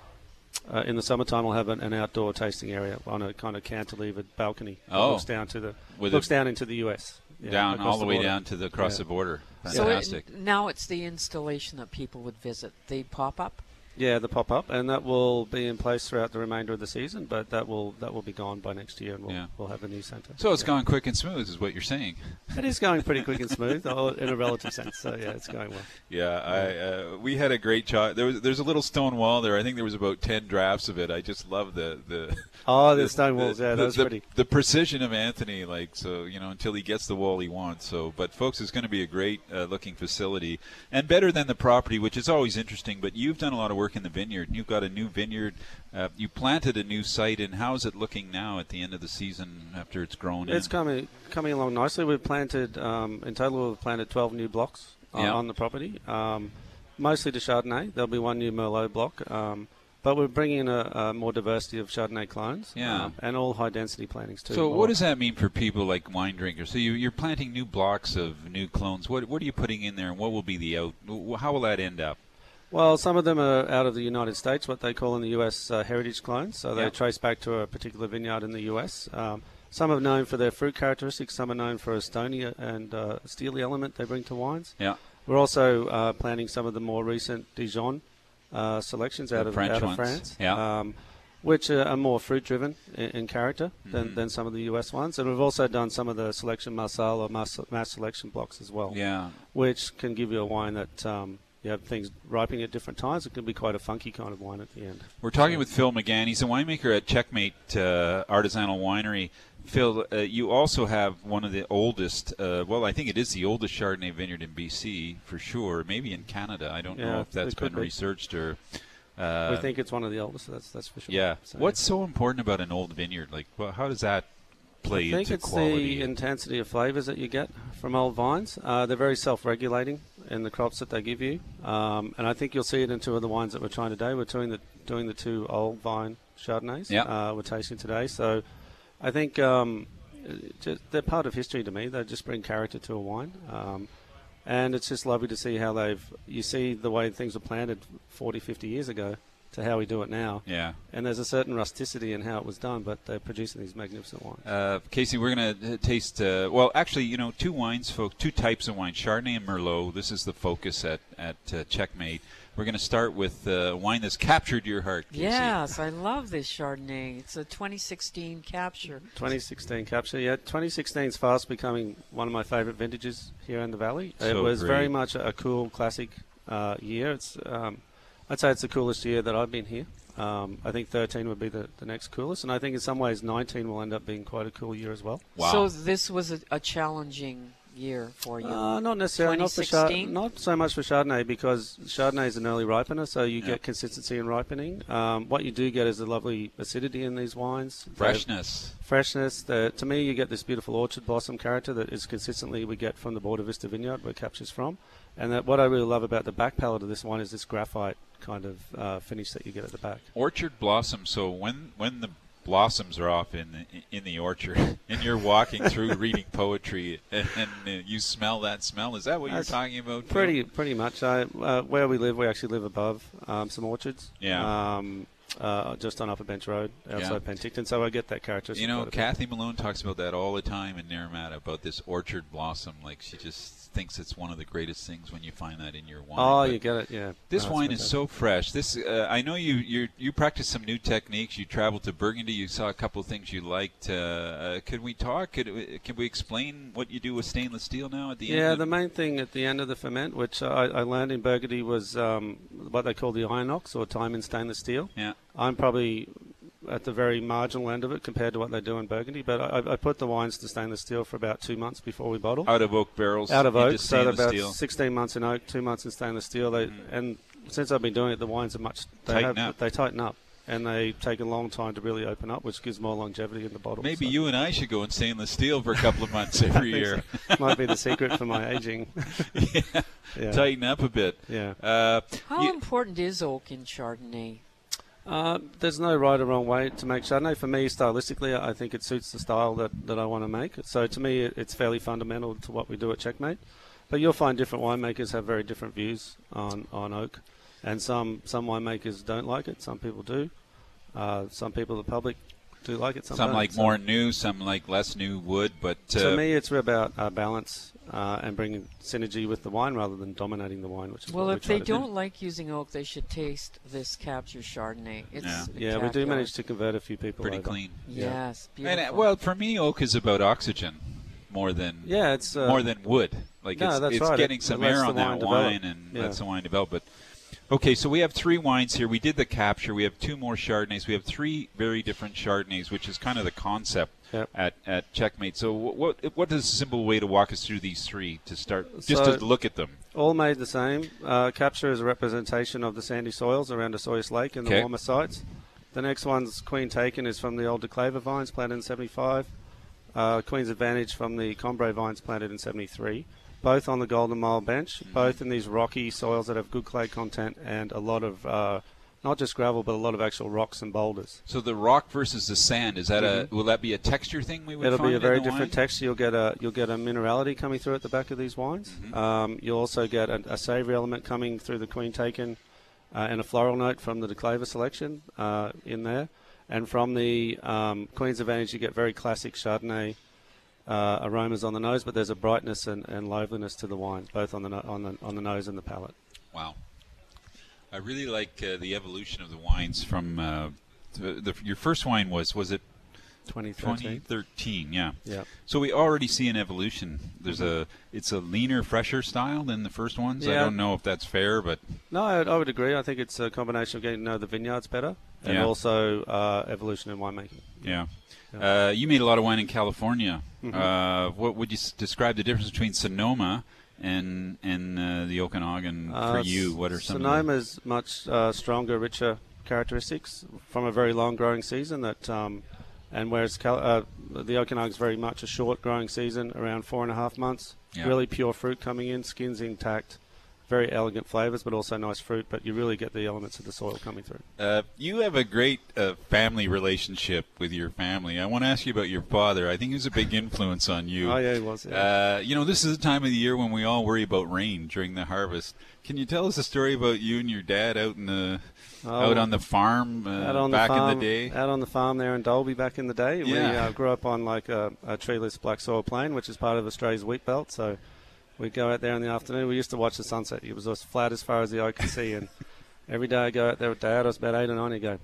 Uh, in the summertime, we'll have an, an outdoor tasting area on a kind of cantilevered balcony. that Oh. looks down to the With looks a- down into the U.S. Yeah, down all the, way down to the across Yeah. the border. So it, now it's the installation that people would visit. The pop up. Yeah, the pop up, and that will be in place throughout the remainder of the season. But that will that will be gone by next year, and we'll, Yeah. we'll have a new centre. so it's Yeah. gone quick and smooth, is what you're saying. It is going pretty quick and smooth, in a relative sense. So yeah, it's going well. Yeah, I uh, we had a great shot. There was there's a little stone wall there. I think there was about ten drafts of it. I just love the the Oh, the stone walls, yeah, that was the, pretty. The precision of Anthony, like so, you know, until he gets the wall he wants. So, but folks, it's going to be a great uh, looking facility and better than the property, which is always interesting. But you've done a lot of work in the vineyard. You've got a new vineyard. Uh, you planted a new site, and how's it looking now at the end of the season after it's grown? It's in? coming coming along nicely. We've planted um, in total. We've planted 12 new blocks on, Yeah. on the property, um, mostly to Chardonnay. There'll be one new Merlot block. Um, but we're bringing in a, a more diversity of Chardonnay clones, Yeah. um, and all high density plantings too. So, what does that mean for people like wine drinkers? So, you, you're planting new blocks of new clones. What what are you putting in there, and what will be the out? How will that end up? Well, some of them are out of the United States, what they call in the US uh, heritage clones. So they Yeah. trace back to a particular vineyard in the US. Um, some are known for their fruit characteristics. Some are known for a stony and uh, steely element they bring to wines. Yeah. We're also uh, planting some of the more recent Dijon uh, selections out The of French out of. France. Yeah. Um, which are, more fruit driven in, in character than, Mhm. than some of the US ones. And we've also done some of the selection massale or mass, mass selection blocks as well Yeah. which can give you a wine that um, you have things ripening at different times. It can be quite a funky kind of wine at the end. We're talking with Phil McGahan. He's a winemaker at Checkmate uh, Artisanal Winery. Phil, uh, you also have one of the oldest, uh, well, I think it is the oldest Chardonnay vineyard in BC for sure, maybe in Canada. I don't know if that's been be. researched or. Uh, we think it's one of the oldest. That's that's for sure. yeah. So, What's so important about an old vineyard? Like, well, how does that play I think it's quality? the intensity of flavors that you get from old vines. Uh, they're very self-regulating in the crops that they give you, um, and I think you'll see it in two of the wines that we're trying today. We're doing the doing the two old vine Chardonnays. Yeah. Uh, we're tasting today, so I think um, just, they're part of history to me. They just bring character to a wine. Um, and it's just lovely to see how they've you see the way things were planted 40 50 years ago to how we do it now Yeah. and there's a certain rusticity in how it was done but they're producing these magnificent wines Uh, Casey, we're going to taste. Uh, well, actually, you know, two wines, folks, two types of wine: Chardonnay and Merlot. This is the focus at at uh, Checkmate. We're going to start with uh, wine that's captured your heart. Casey. Yes, I love this Chardonnay. It's a 2016 capture. 2016 capture, yeah. 2016 is fast becoming one of my favourite vintages here in the valley. So it So was very much a cool classic uh, year. It's, um, I'd say it's the coolest year that I've been here. Um, I think 13 would be the, the next coolest, and I think in some ways 19 will end up being quite a cool year as well. So this was a, a challenging year for you. Uh, not necessarily. Not, for Chard- not so much for Chardonnay because Chardonnay is an early ripener, so you Yeah. get consistency in ripening. Um, what you do get is a lovely acidity in these wines. They- Freshness. Freshness. The, to me, you get this beautiful orchard blossom character that is consistently we get from the Border Vista Vineyard where it captures from. And that what I really love about the back palate of this wine is this graphite kind of uh, finish that you get at the back. Orchard blossom. So when when the blossoms are off in the, in the orchard and you're walking through reading poetry and, and uh, you smell that smell, is that what That's you're talking about? Phil? Pretty, pretty much. I, uh, where we live, we actually live above um, some orchards. Yeah. Um, uh, just on Upper Bench Road, outside Yeah. Penticton. So I get that characteristic. You know. Kathy Malone talks about that all the time in Naramata about this orchard blossom. Like she just thinks it's one of the greatest things when you find that in your wine. Oh, But you get it, yeah. This No, wine is so fresh. This uh, I know you you you practice some new techniques. You traveled to Burgundy. You saw a couple of things you liked. Uh, uh, could we talk? Could we- can we explain what you do with stainless steel now at the Yeah, end? Yeah, the main thing at the end of the ferment, which I, I learned in Burgundy, was um, what they call the inox or time in stainless steel. Yeah. I'm probably at the very marginal end of it compared to what they do in Burgundy, but I, I put the wines to stainless steel for about two months before we bottle. Out of oak barrels Out of oak, so about steel. Mm. 16 months in oak, two months in stainless steel. They, And since I've been doing it, the wines are much they Tighten have, up. They tighten up, and they take a long time to really open up, which gives more longevity in the bottle. Maybe so. you and I should go in stainless steel for a couple of months every year. so. Might be the secret for my aging. yeah. Yeah. Tighten up a bit. Yeah. Uh, How you- important is oak in Chardonnay? Uh, there's no right or wrong way to make Chardonnay. For me, stylistically, I think it suits the style that, that I want to make. So to me, it, it's fairly fundamental to what we do at Checkmate. But you'll find different winemakers have very different views on, on oak, and some some winemakers don't like it. Some people do. Uh, some people, the public, do like it. Some, some like more new, some like less new wood, but uh, to me, it's about uh, balance uh, and bringing synergy with the wine rather than dominating the wine. Which is Well, what if try they to do. don't like using oak, they should taste this capture Chardonnay. It's Yeah. Yeah, we do manage to convert a few people. pretty over. clean. Yeah. Yes, And, uh, well, for me, oak is about oxygen more than Yeah, it's, uh, more than wood. Like No, it's, that's it's right. getting It- some it air the on that wine develop. wine and Yeah. lets the wine develop. But okay, so we have three wines here. We did the capture. We have two more Chardonnays. We have three very different Chardonnays, which is kind of the concept at, at Checkmate. So what, what is a simple way to walk us through these three to start just So- to look at them? All made the same. Uh, capture is a representation of the sandy soils around Osoyoos Lake and the warmer sites. The next one's Queen Taken is from the old Dekleva vines planted in 75. Uh, Queen's Advantage from the Combret vines planted in 73. Both on the Golden Mile bench, both in these rocky soils that have good clay content and a lot of, uh, not just gravel, but a lot of actual rocks and boulders. So the rock versus the sand is that Mhm. a will that be a texture thing we would It'll be a very different wine? texture. You'll get a you'll get a minerality coming through at the back of these wines. Mm-hmm. Um, you'll also get a, a savoury element coming through the Queen Taken, uh, and a floral note from the Dekleva selection uh, in there. And from the um, Queen's Advantage, you get very classic Chardonnay uh, aromas on the nose, but there's a brightness and, and liveliness to the wine, both on the no- on the on the nose and the palate. Wow. I really like uh, the evolution of the wines from uh, the, the, your first wine was was it 2013. 2013, yeah. Yeah. So we already see an evolution. There's a it's a leaner, fresher style than the first ones. I don't know if that's fair, but No, I, I would agree. I think it's a combination of getting to know the vineyards better and Yeah. also uh, evolution in winemaking. yeah. Uh, you made a lot of wine in California. Mhm. Uh, what would you s- describe the difference between Sonoma and and uh, the Okanagan for Uh, you? What are some of the- Sonoma's much uh, stronger, richer characteristics from a very long growing season. That um, and whereas Cal- uh, the Okanagan is very much a short growing season, around four and a half months. Yeah. Really pure fruit coming in, skins intact, very elegant flavors, but also nice fruit. But you really get the elements of the soil coming through. Uh, you have a great uh, family relationship with your family. I want to ask you about your father. I think he was a big influence on you. Oh, yeah, he was, yeah. Uh, you know, this is the time of the year when we all worry about rain during the harvest. Can you tell us a story about you and your dad out in the Oh, out on the farm uh, out on back the farm, in the day? Out on the farm there in Dalby back in the day. We Yeah. uh, grew up on like a, a treeless black soil plain, which is part of Australia's wheat belt. So We'd go out there in the afternoon. We used to watch the sunset. It was as flat as far as the eye could see. And every day I go out there with Dad. I was about eight or nine. He'd go,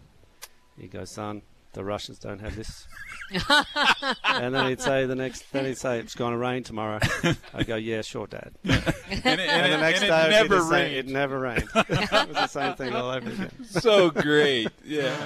he goes, son, the Russians don't have this. and then he'd say the next, then he'd say it's going to rain tomorrow. I'd go, yeah, sure, Dad. and, it, and, And the next and day it never the same- rained. It never rained. it was the same thing all over again. so great. Yeah.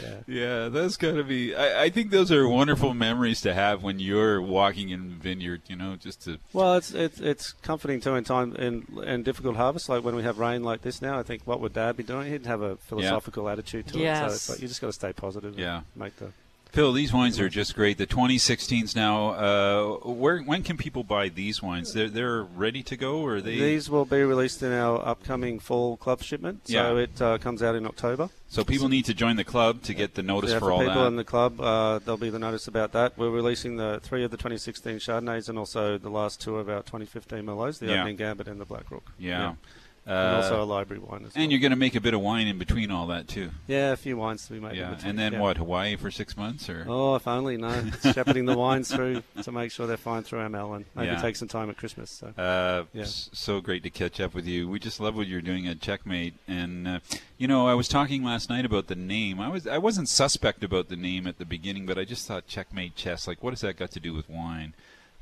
Yeah. Yeah, that's got to be. I, I think those are wonderful memories to have when you're walking in the vineyard, you know, just to. Well, it's it's it's comforting too in time in in difficult harvests, like when we have rain like this now. I think what would Dad be doing? He'd have a philosophical attitude to it. So Yes. it's like you just got to stay positive. and Yeah. Make the. Phil, these wines are just great. The 2016s now. Uh, where when can people buy these wines? They're they're ready to go, or they? These will be released in our upcoming fall club shipment. So Yeah. it uh, comes out in October. so people need to join the club to get the notice yeah, for for all people that. People in the club, uh, there'll be the notice about that. We're releasing the three of the 2016 Chardonnays and also the last two of our 2015 Merlots, the Yeah. Opening Gambit and the Black Rook. yeah. And Uh, also a library wine as well. and you're going to make a bit of wine in between all that too. Yeah, a few wines to be made. Yeah, and then yeah. what? Hawaii for six months, or Oh, if only no. Shepherding the wines through to make sure they're fine through ML and maybe Yeah. take some time at Christmas. So. Uh, Yeah. so great to catch up with you. We just love what you're doing at Checkmate, and uh, you know, I was talking last night about the name. I was I wasn't suspect about the name at the beginning, but I just thought Checkmate Chess. Like, what has that got to do with wine?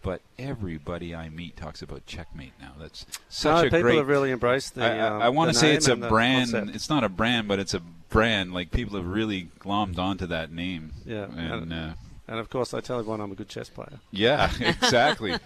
But everybody I meet talks about Checkmate now. That's such No, a people great. have really embraced the. I, um, I, want to say it's a brand. concept. It's not a brand, but it's a brand. Like people have really glommed onto that name. Yeah, and. and, Uh, and of course, I tell everyone I'm a good chess player. yeah, exactly.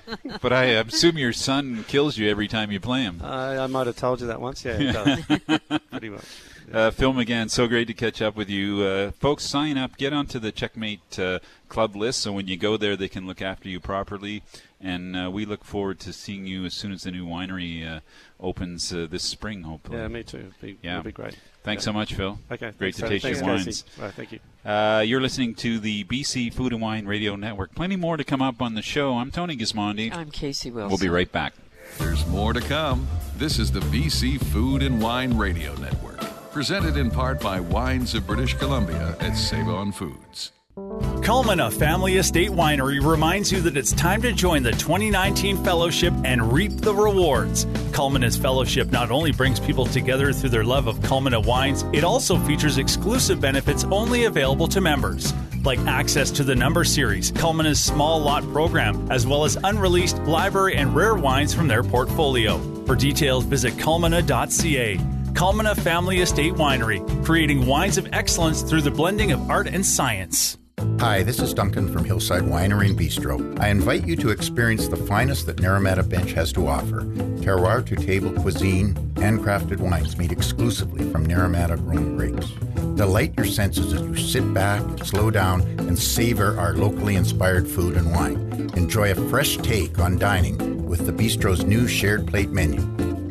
but I assume your son kills you every time you play him. I, I might have told you that once. Yeah, pretty much. Uh, Phil McGahan, so great to catch up with you. Uh, folks, sign up, get onto the Checkmate uh, Club list so when you go there, they can look after you properly. And uh, we look forward to seeing you as soon as the new winery uh, opens uh, this spring, hopefully. Yeah, me too. It'd be, Yeah. it'd be great. Thanks Yeah. so much, Phil. Okay, Great thanks, to taste Thanks, your Casey. wines. Thank you. Uh, you're listening to the BC Food and Wine Radio Network. Plenty more to come up on the show. I'm Tony Gismondi. I'm Casey Wilson. We'll be right back. There's more to come. This is the BC Food and Wine Radio Network, presented in part by Wines of British Columbia at Save On Foods. Culmina Family Estate Winery reminds you that it's time to join the 2019 fellowship and reap the rewards. Culmina's fellowship not only brings people together through their love of Culmina wines, it also features exclusive benefits only available to members. Like access to the Number Series, Culmina's small lot program, as well as unreleased library and rare wines from their portfolio. For details, visit culmina.ca. Culmina Family Estate Winery, creating wines of excellence through the blending of art and science. Hi, this is Duncan from Hillside Winery and Bistro. I invite you to experience the finest that Naramata Bench has to offer. Terroir to table cuisine, handcrafted wines made exclusively from Naramata grown grapes. Delight your senses as you sit back, slow down, and savor our locally inspired food and wine. Enjoy a fresh take on dining with the Bistro's new shared plate menu.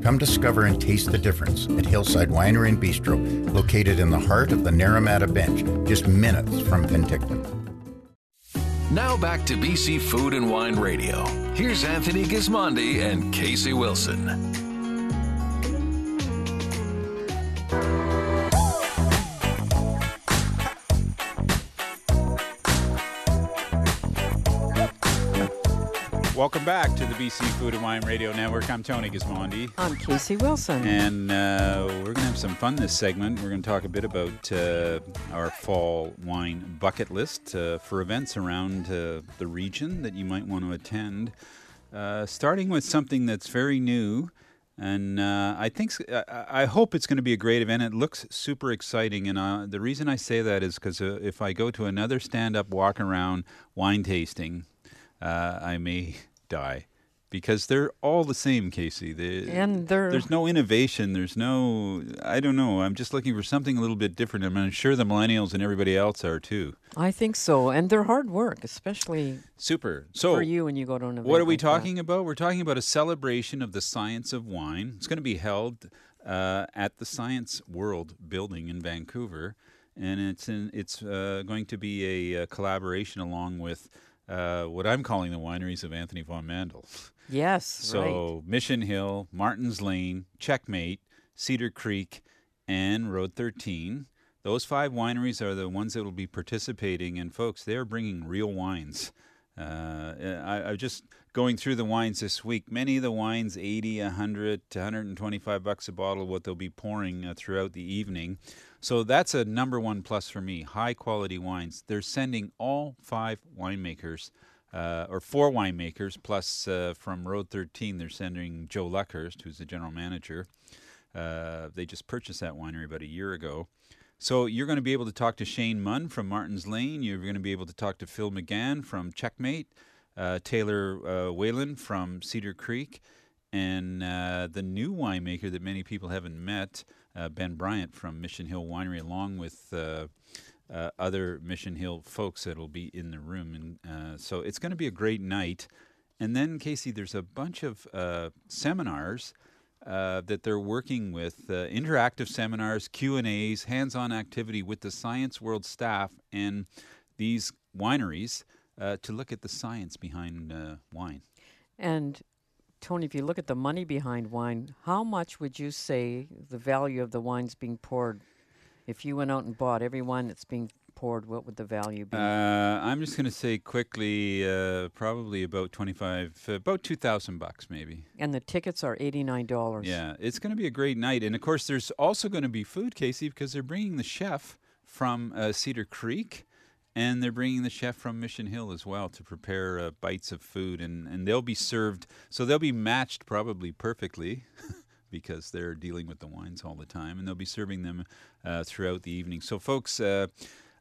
Come discover and taste the difference at Hillside Winery and Bistro, located in the heart of the Naramata Bench, just minutes from Penticton. Now back to BC Food and Wine Radio. Here's Anthony Gismondi and Casey Wilson. Welcome back to the BC Food and Wine Radio Network. I'm Tony Gismondi. I'm Casey Wilson. And uh, we're going to have some fun this segment. We're going to talk a bit about uh, our fall wine bucket list uh, for events around uh, the region that you might want to attend. Uh, starting with something that's very new. And uh, I think I I hope it's going to be a great event. It looks super exciting, and uh, the reason I say that is because uh, if I go to another stand-up walk around wine tasting, uh, I may die because they're all the same, Casey. They, And they're- there's no innovation. There's no I don't know. I'm just looking for something a little bit different. I'm sure the millennials and everybody else are too. I think so, and they're hard work, especially Super. So for you when you go to an event. What are we like that. talking about? We're talking about a celebration of the science of wine. It's going to be held uh, at the Science World building in Vancouver, and it's in, it's uh, going to be a, uh collaboration along with uh, what I'm calling the wineries of Anthony von Mandl. Yes, So Mission Hill, Martin's Lane, Checkmate, Cedar Creek, and Road 13. Those five wineries are the ones that will be participating, and folks, they're bringing real wines. Uh, I, I was just going through the wines this week. Many of the wines, 80, 100 to 125 bucks a bottle, what they'll be pouring uh, throughout the evening. So that's a number one plus for me. High quality wines. They're sending all five winemakers, uh, or four winemakers, plus uh, from Road 13, they're sending Joe Luckhurst, who's the general manager. Uh, they just purchased that winery about a year ago. So you're going to be able to talk to Shane Munn from Martin's Lane. You're going to be able to talk to Phil McGahan from Checkmate, uh, Taylor uh, Whelan from Cedar Creek, and uh, the new winemaker that many people haven't met, uh, Ben Bryant from Mission Hill Winery, along with uh, uh, other Mission Hill folks that'll be in the room. And so it's going to be a great night. And then, Casey, there's a bunch of seminars uh, that they're working with uh, interactive seminars, Q and A's, hands-on activity with the Science World staff and these wineries uh, to look at the science behind uh, wine. And Tony, if you look at the money behind wine, how much would you say the value of the wines being poured? If you went out and bought every wine that's being poured, what would the value be? Uh, I'm just going to say quickly, uh, probably about twenty-five, uh, about two thousand bucks, maybe. And the tickets are eighty-nine dollars. Yeah, it's going to be a great night, and of course, there's also going to be food, Casey, because they're bringing the chef from uh, Cedar Creek. And they're bringing the chef from Mission Hill as well to prepare uh, bites of food, and, and they'll be served. So they'll be matched probably perfectly because they're dealing with the wines all the time, and they'll be serving them uh, throughout the evening. So, folks, uh,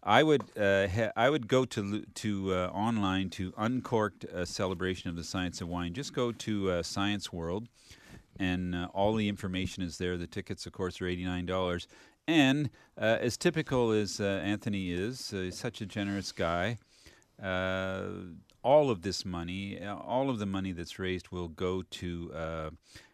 I would uh, ha- I would go to to uh, online to uncorked uh, celebration of the science of wine. Just go to uh, Science World, and uh, all the information is there. The tickets, of course, are eighty nine dollars. And uh, as typical as Anthony is, he's such a generous guy. all of this money, all of the money that's raised, will go to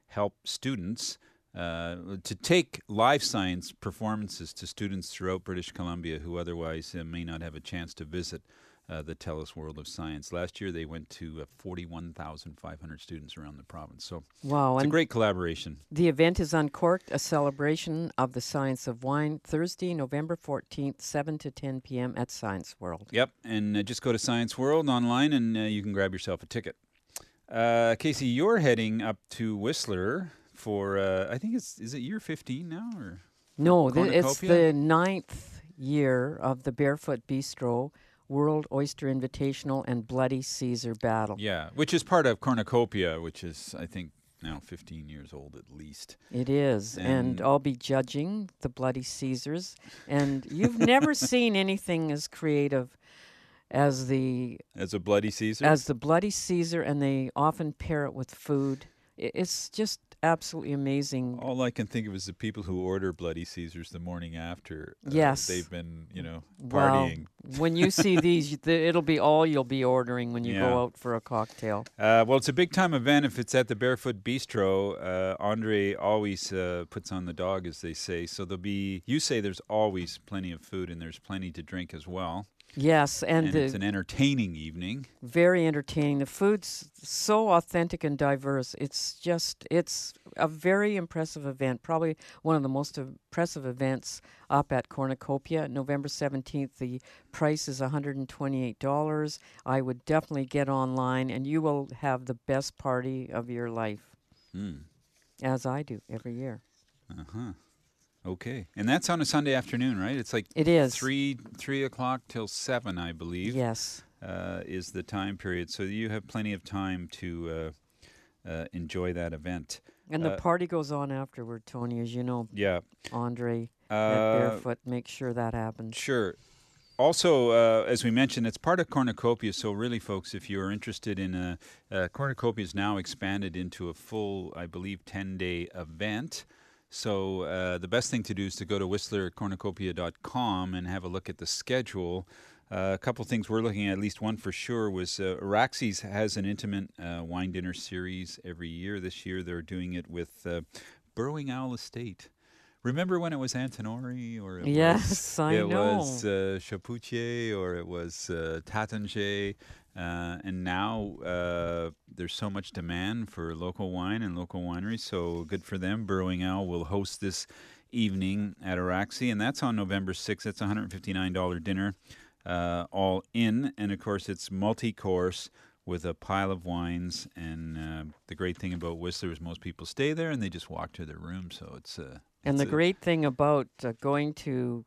help students uh, to take life science performances to students throughout British Columbia who otherwise uh, may not have a chance to visit uh, the TELUS World of Science. Last year, they went to uh, 41,500 students around the province. So, wow, it's a great collaboration. The event is Uncorked, a celebration of the science of wine, Thursday, November 14th, 7 to 10 p.m. at Science World. Yep, and uh, just go to Science World online and uh, you can grab yourself a ticket. Casey, you're heading up to Whistler for uh, I think it's is it year 15 now or no it's the ninth year of the Barefoot Bistro World Oyster Invitational and Bloody Caesar Battle. Yeah, which is part of Cornucopia, which is I think now 15 years old at least. It is, and, and I'll be judging the Bloody Caesars, and you've never seen anything as creative as the as a bloody Caesar as the bloody Caesar, and they often pair it with food. It's just absolutely amazing. All I can think of is the people who order Bloody Caesars the morning after. Uh, yes, they've been you know partying. Well, when you see these, it'll be all you'll be ordering when you yeah. go out for a cocktail. Uh, well, it's a big time event if it's at the Barefoot Bistro. Uh, Andre always uh, puts on the dog, as they say. So there'll be. You say there's always plenty of food and there's plenty to drink as well. Yes, and, and it's an entertaining evening. Very entertaining. The food's so authentic and diverse. It's just it's a very impressive event. Probably one of the most impressive events up at Cornucopia. November 17th, the price is $128. I would definitely get online and you will have the best party of your life. Mm. As I do every year. Uh-huh. Okay, and that's on a Sunday afternoon, right? It's like it is three three o'clock till seven, I believe. Yes, uh, is the time period, so you have plenty of time to uh, uh, enjoy that event. And the uh, party goes on afterward, Tony, as you know. Yeah, Andre uh, Barefoot, make sure that happens. Sure. Also, uh, as we mentioned, it's part of Cornucopia. So, really, folks, if you are interested in a Cornucopia is now expanded into a full, I believe, ten day event. So uh, the best thing to do is to go to whistlercornucopia.com and have a look at the schedule. Uh, a couple things we're looking at, at least one for sure, was uh, Araxi has an intimate uh, wine dinner series every year. This year they're doing it with uh, Burrowing Owl Estate. Remember when it was Antinori or it yes, was, I it know. was uh, Chapoutier or it was uh, uh, and now uh, there's so much demand for local wine and local wineries, so good for them. Burrowing Owl will host this evening at Araxi, and that's on November 6th. It's a $159 dinner. uh, all in. And of course, it's multi course with a pile of wines. And uh, the great thing about Whistler is most people stay there and they just walk to their room. So it's uh, And it's the a- great thing about uh, going to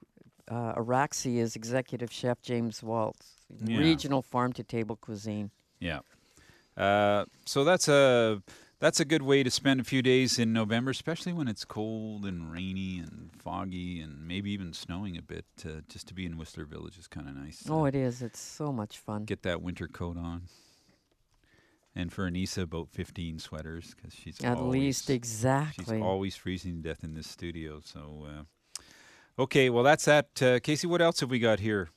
uh, Araxi is executive chef James Waltz, Yeah. regional farm to table cuisine. Yeah. Uh, so that's a that's a good way to spend a few days in November, especially when it's cold and rainy and foggy and maybe even snowing a bit. Uh, just to be in Whistler Village is kind of nice. Oh, it is. It's so much fun. Get that winter coat on. And for Anissa, about 15 sweaters because she's At always- least, exactly. She's always freezing to death in this studio. So, uh, okay, well that's that. Uh, Casey, what else have we got here?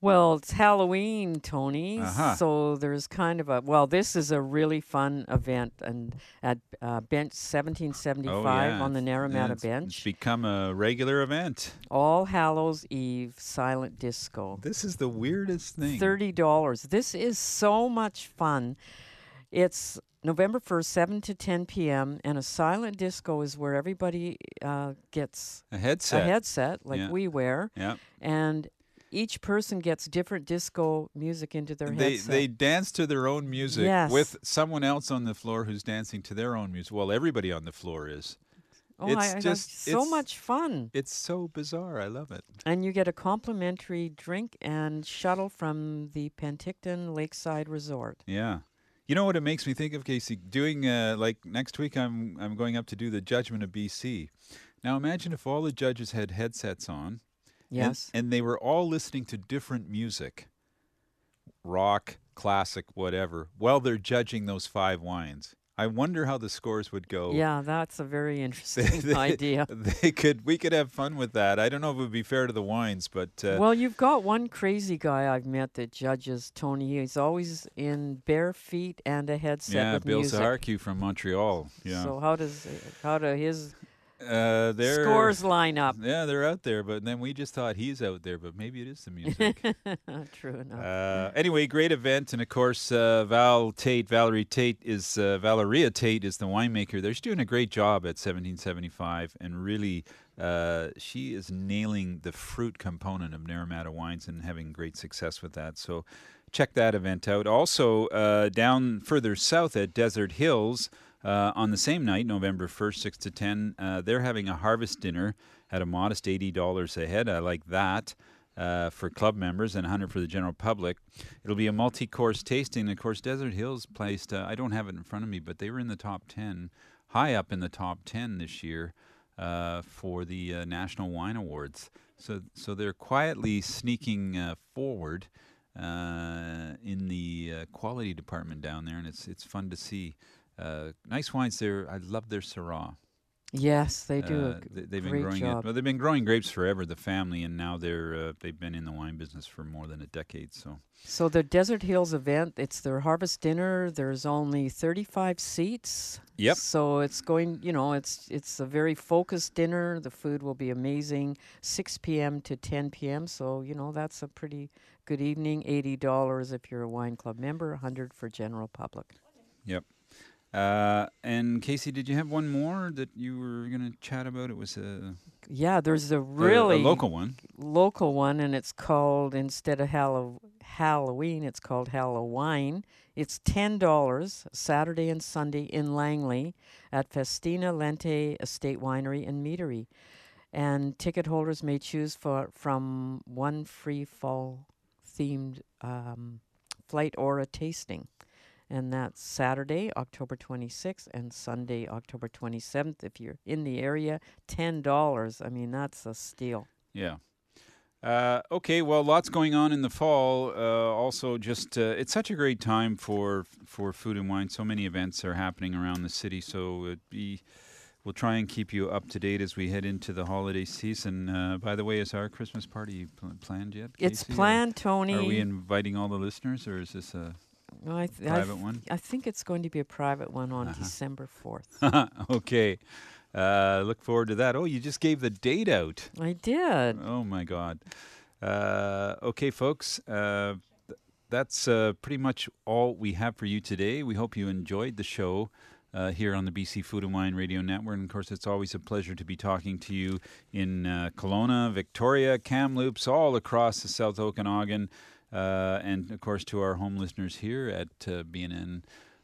Well, it's Halloween, Tony. Uh-huh. So there's kind of a well, this is a really fun event, and at uh, bench 1775 Oh, yeah, on the Naramata it's- bench. It's become a regular event. All Hallows Eve silent disco. This is the weirdest thing. Thirty dollars. This is so much fun. It's November first, seven to ten p.m. and a silent disco is where everybody uh, gets A headset. a headset like Yeah. we wear, Yeah. and each person gets different disco music into their They headset. they dance to their own music Yes. with someone else on the floor who's dancing to their own music. Well, everybody on the floor is. Oh, it's I, I just so it's- much fun. It's so bizarre. I love it. And you get a complimentary drink and shuttle from the Penticton Lakeside Resort. Yeah. You know what it makes me think of, Casey? Doing uh, like next week, I'm I'm going up to do the Judgment of BC. Now imagine if all the judges had headsets on. and- Yes. And, they were all listening to different music, rock, classic, whatever, while they're judging those five wines. I wonder how the scores would go. Yeah, that's a very interesting they- idea. They could. We could have fun with that. I don't know if it would be fair to the wines, but uh, well, you've got one crazy guy I've met that judges Tony. He's always in bare feet and a headset yeah, Bill music. From Montreal. Yeah, So how does how do his uh, they're, scores line up? Yeah, they're out there, but then we just thought he's out there, but maybe it is the music. True enough. Uh, anyway, great event, and of course, uh, Val Tait, Valerie Tait is uh, Valeria Tait is the winemaker. there. She's doing a great job at 1775, and really, uh, she is nailing the fruit component of Naramata wines and having great success with that. So, check that event out. Also, uh, down further south at Desert Hills. Uh, on the same night, November 1st, 6 to 10, uh, they're having a harvest dinner at a modest $80 a head. I like that uh, for club members and 100 for the general public. It'll be a multi-course tasting. Of course, Desert Hills placed. Uh, I don't have it in front of me, but they were in the top 10, high up in the top 10 this year uh, for the uh, National Wine Awards. So, so they're quietly sneaking uh, forward uh, in the quality department down there, and it's it's fun to see. Uh, nice wines there. I love their Syrah. Yes, they do Uh, they, they've been growing job. it. Well, they've been growing grapes forever, the family, and now they're uh, they've been in the wine business for more than a decade. So So the Desert Hills event, it's their harvest dinner. There's only 35 seats. Yep. So it's going, you know, it's it's a very focused dinner. The food will be amazing. 6 p.m. to 10 p.m. So, you know, that's a pretty good evening. $80 if you're a wine club member, 100 for general public. Yep. Uh, and Casey, did you have one more that you were going to chat about? It was a Yeah, there's a a really local one. Local one, and it's called instead of Hallow- Halloween, it's called Halloween. It's ten dollars Saturday and Sunday in Langley at Festina Lente Estate Winery and Meadery, and ticket holders may choose for from one free fall themed um, flight or a tasting. And that's Saturday, October 26th, and Sunday, October 27th. If you're in the area, $10. I mean, that's a steal. Yeah. Uh, okay, well, lots going on in the fall. Uh, also, just uh, it's such a great time for for food and wine. So many events are happening around the city. So be we'll try and keep you up to date as we head into the holiday season. Uh, by the way, is our Christmas party pl- planned yet? It's Casey? Or planned, Tony. Are we inviting all the listeners, or is this a I th- I th- one? I think it's going to be a private one on Uh-huh. December 4th. okay. Uh, look forward to that. Oh, you just gave the date out. I did. Oh my God. Uh, okay, folks. Uh, th- that's uh, pretty much all we have for you today. We hope you enjoyed the show. uh, here on the BC Food and Wine Radio Network. And of course, it's always a pleasure to be talking to you in uh, Kelowna, Victoria, Kamloops, all across the South Okanagan, and of course to our home listeners here at uh, BNN.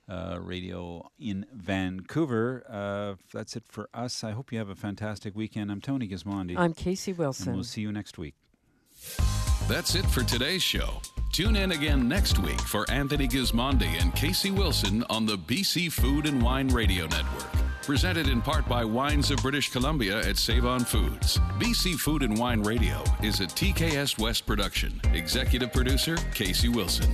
Uh, radio in Vancouver. Uh, that's it for us. I hope you have a fantastic weekend. I'm Tony Gismondi. I'm Casey Wilson. And we'll see you next week. That's it for today's show. Tune in again next week for Anthony Gismondi and Casey Wilson on the BC Food and Wine Radio Network. Presented in part by Wines of British Columbia at Save On Foods. BC Food and Wine Radio is a TKS West production. Executive producer Casey Wilson.